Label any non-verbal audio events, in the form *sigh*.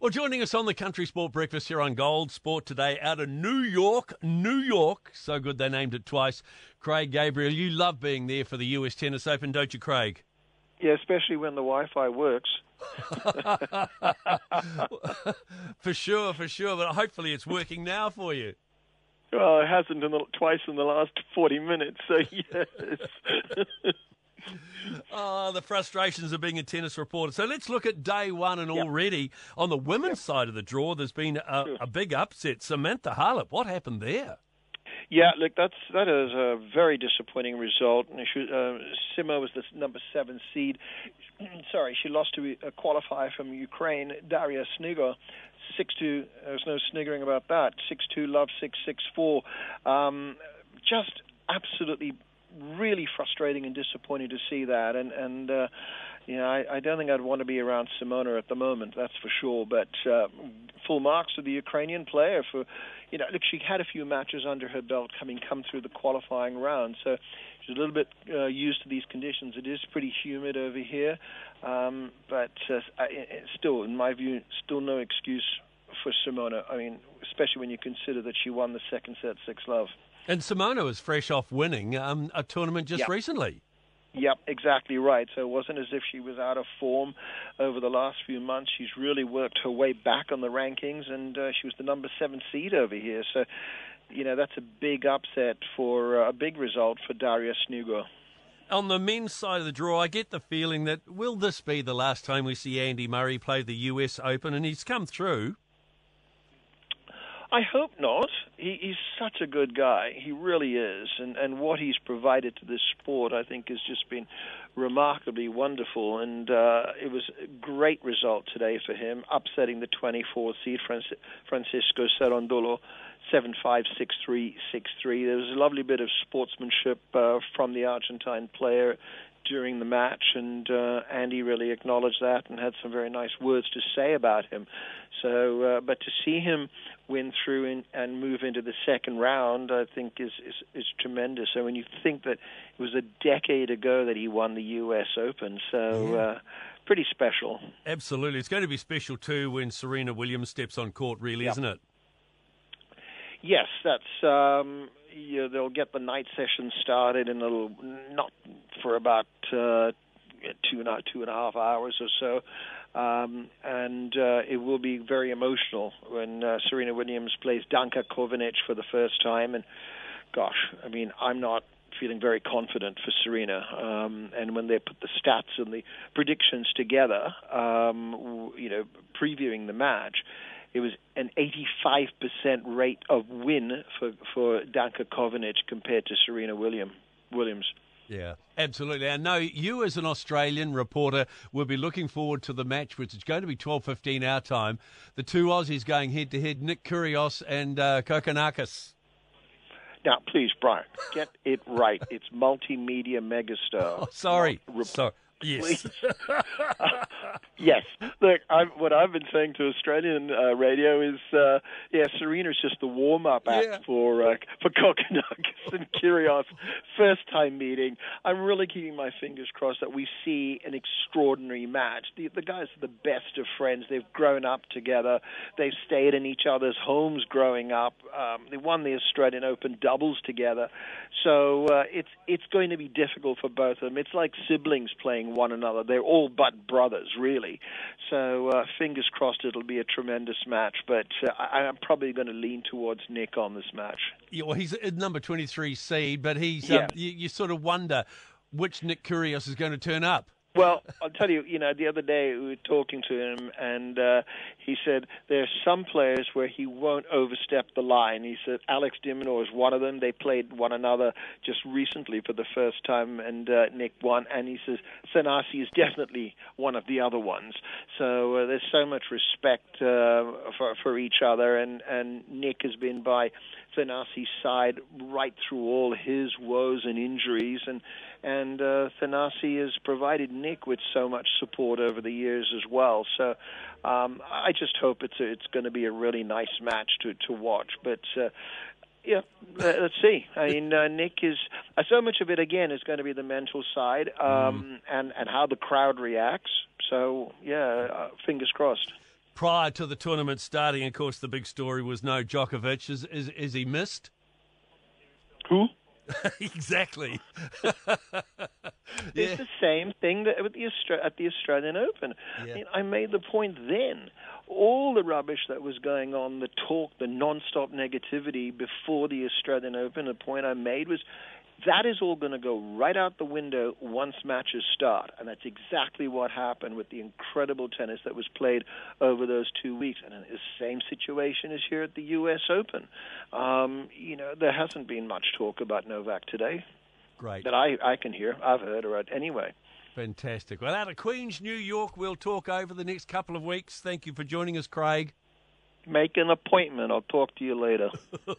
Well, joining us on the Country Sport Breakfast here on Gold Sport today out of New York, New York. So good they named it twice. Craig Gabriel, you love being there for the US Tennis Open, don't you, Craig? Yeah, especially when the Wi-Fi works. *laughs* for sure, for sure. But hopefully it's working now for you. Well, it hasn't in the, twice in the last 40 minutes, so *laughs* yes. *laughs* the frustrations of being a tennis reporter. So let's look at day one, and yep. already on the women's yep. side of the draw, there's been a, a big upset. Samantha Halep, what happened there? Yeah, look, that's that is a very disappointing result. Uh, Simo was the number seven seed. *clears throat* Sorry, she lost to a qualifier from Ukraine, Daria Snigur. Six two. There's no sniggering about that. Six two, love six six four. Um, just absolutely, really frustrating and disappointing to see that. And and uh, you know, I, I don't think I'd want to be around Simona at the moment. That's for sure. But uh, full marks to the Ukrainian player for you know, look, she had a few matches under her belt coming come through the qualifying round, so she's a little bit uh, used to these conditions. It is pretty humid over here, um, but uh, still, in my view, still no excuse for Simona. I mean, especially when you consider that she won the second set six love. And Simona was fresh off winning um, a tournament just yep. recently. Yep, exactly right. So it wasn't as if she was out of form over the last few months. She's really worked her way back on the rankings, and uh, she was the number seven seed over here. So, you know, that's a big upset for uh, a big result for Daria Snigur. On the men's side of the draw, I get the feeling that will this be the last time we see Andy Murray play the US Open, and he's come through. I hope not. He, he's such a good guy. He really is, and and what he's provided to this sport, I think, has just been remarkably wonderful. And uh, it was a great result today for him, upsetting the 24th seed Francisco Cerundolo. 7 5 6 3 6 3. There was a lovely bit of sportsmanship uh, from the Argentine player during the match, and uh, Andy really acknowledged that and had some very nice words to say about him. So, uh, but to see him win through in, and move into the second round, I think is, is is tremendous. So when you think that it was a decade ago that he won the U.S. Open, so. Yeah. Uh, pretty special. Absolutely. It's going to be special too when Serena Williams steps on court, really, yep. isn't it? Yes, that's um, you they'll get the night session started in a little, not for about uh, two and a, two and a half hours or so, um, and uh, it will be very emotional when uh, Serena Williams plays Danka Kovinic for the first time. And gosh, I mean, I'm not feeling very confident for Serena. Um, and when they put the stats and the predictions together, um, you know, previewing the match, it was an 85% rate of win for for Danka Kovinic compared to Serena William, Williams. Yeah, absolutely. I know you, as an Australian reporter, will be looking forward to the match, which is going to be twelve fifteen our time. The two Aussies going head to head: Nick Kyrgios and uh, Kokkinakis. Now, please, Brian, get it right. It's multimedia megastar. *laughs* Oh, sorry, sorry. Yes. uh, *laughs* yes. *laughs* Look, I'm, what I've been saying to Australian uh, radio is, uh, yeah, Serena's just the warm-up act yeah. for uh, for Kokkinakis and Kyrgios. First time meeting. I'm really keeping my fingers crossed that we see an extraordinary match. The, the guys are the best of friends. They've grown up together. They've stayed in each other's homes growing up. Um, they won the Australian Open doubles together. So uh, it's it's going to be difficult for both of them. It's like siblings playing one another. They're all but brothers, really. So uh, fingers crossed it'll be a tremendous match. But uh, I, am probably going to lean towards Nick on this match. Yeah, well, he's number 23 seed, but he's um, you, you sort of wonder which Nick Kyrgios is going to turn up. Well, I'll tell you, you know, the other day we were talking to him, and uh, he said there are some players where he won't overstep the line. He said Alex de Minaur is one of them. They played one another just recently for the first time, and uh, Nick won. And he says Thanasi is definitely one of the other ones. So uh, there's so much respect uh, for for each other, and and Nick has been by Thanasi's side right through all his woes and injuries, and and uh, Thanasi has provided Nick with so much support over the years as well. So um, I just hope it's a, it's going to be a really nice match to to watch. But uh, yeah, let's see. I mean, uh, Nick is uh, so much of it again is going to be the mental side um, mm. and and how the crowd reacts. So yeah, uh, fingers crossed. prior to the tournament starting. Of course, the big story was no Djokovic. Is, is, is he missed? Who? *laughs* exactly. It's the same thing that with the Austra- at the Australian Open. Yeah. I, mean, I made the point then. All the rubbish that was going on, the talk, the non-stop negativity before the Australian Open, the point I made was that is all going to go right out the window once matches start. And that's exactly what happened with the incredible tennis that was played over those two weeks. And the same situation is here at the U.S. Open. Um, you know, there hasn't been much talk about Novak today Great. that I, I can hear. I've heard or anyway. Fantastic. Well, out of Queens, New York, we'll talk over the next couple of weeks. Thank you for joining us, Craig. Make an appointment. I'll talk to you later. *laughs*